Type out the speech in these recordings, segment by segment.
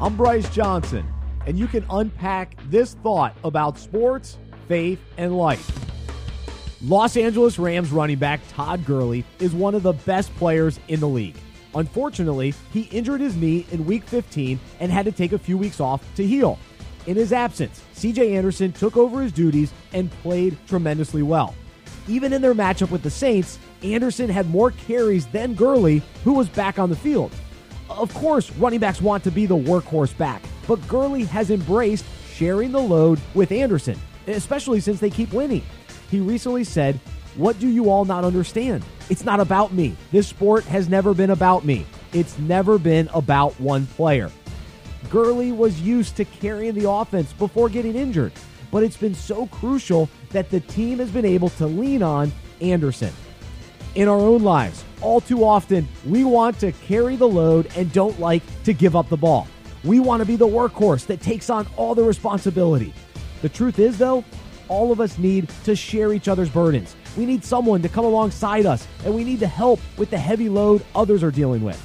I'm Bryce Johnson, and you can unpack this thought about sports, faith, and life. Los Angeles Rams running back Todd Gurley is one of the best players in the league. Unfortunately, he injured his knee in week 15 and had to take a few weeks off to heal. In his absence, CJ Anderson took over his duties and played tremendously well. Even in their matchup with the Saints, Anderson had more carries than Gurley, who was back on the field. Of course, running backs want to be the workhorse back, but Gurley has embraced sharing the load with Anderson, especially since they keep winning. He recently said, What do you all not understand? It's not about me. This sport has never been about me. It's never been about one player. Gurley was used to carrying the offense before getting injured, but it's been so crucial that the team has been able to lean on Anderson. In our own lives, all too often, we want to carry the load and don't like to give up the ball. We want to be the workhorse that takes on all the responsibility. The truth is, though, all of us need to share each other's burdens. We need someone to come alongside us, and we need to help with the heavy load others are dealing with.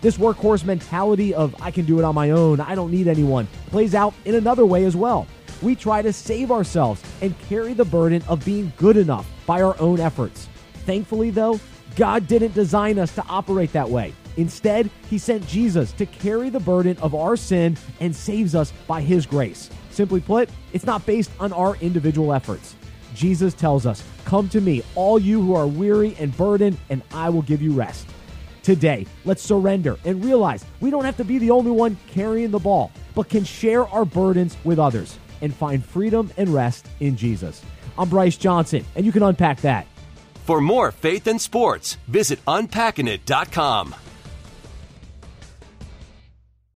This workhorse mentality of I can do it on my own, I don't need anyone, plays out in another way as well. We try to save ourselves and carry the burden of being good enough by our own efforts. Thankfully, though, God didn't design us to operate that way. Instead, He sent Jesus to carry the burden of our sin and saves us by His grace. Simply put, it's not based on our individual efforts. Jesus tells us, Come to me, all you who are weary and burdened, and I will give you rest. Today, let's surrender and realize we don't have to be the only one carrying the ball, but can share our burdens with others and find freedom and rest in Jesus. I'm Bryce Johnson, and you can unpack that. For more faith and sports, visit unpackingit.com.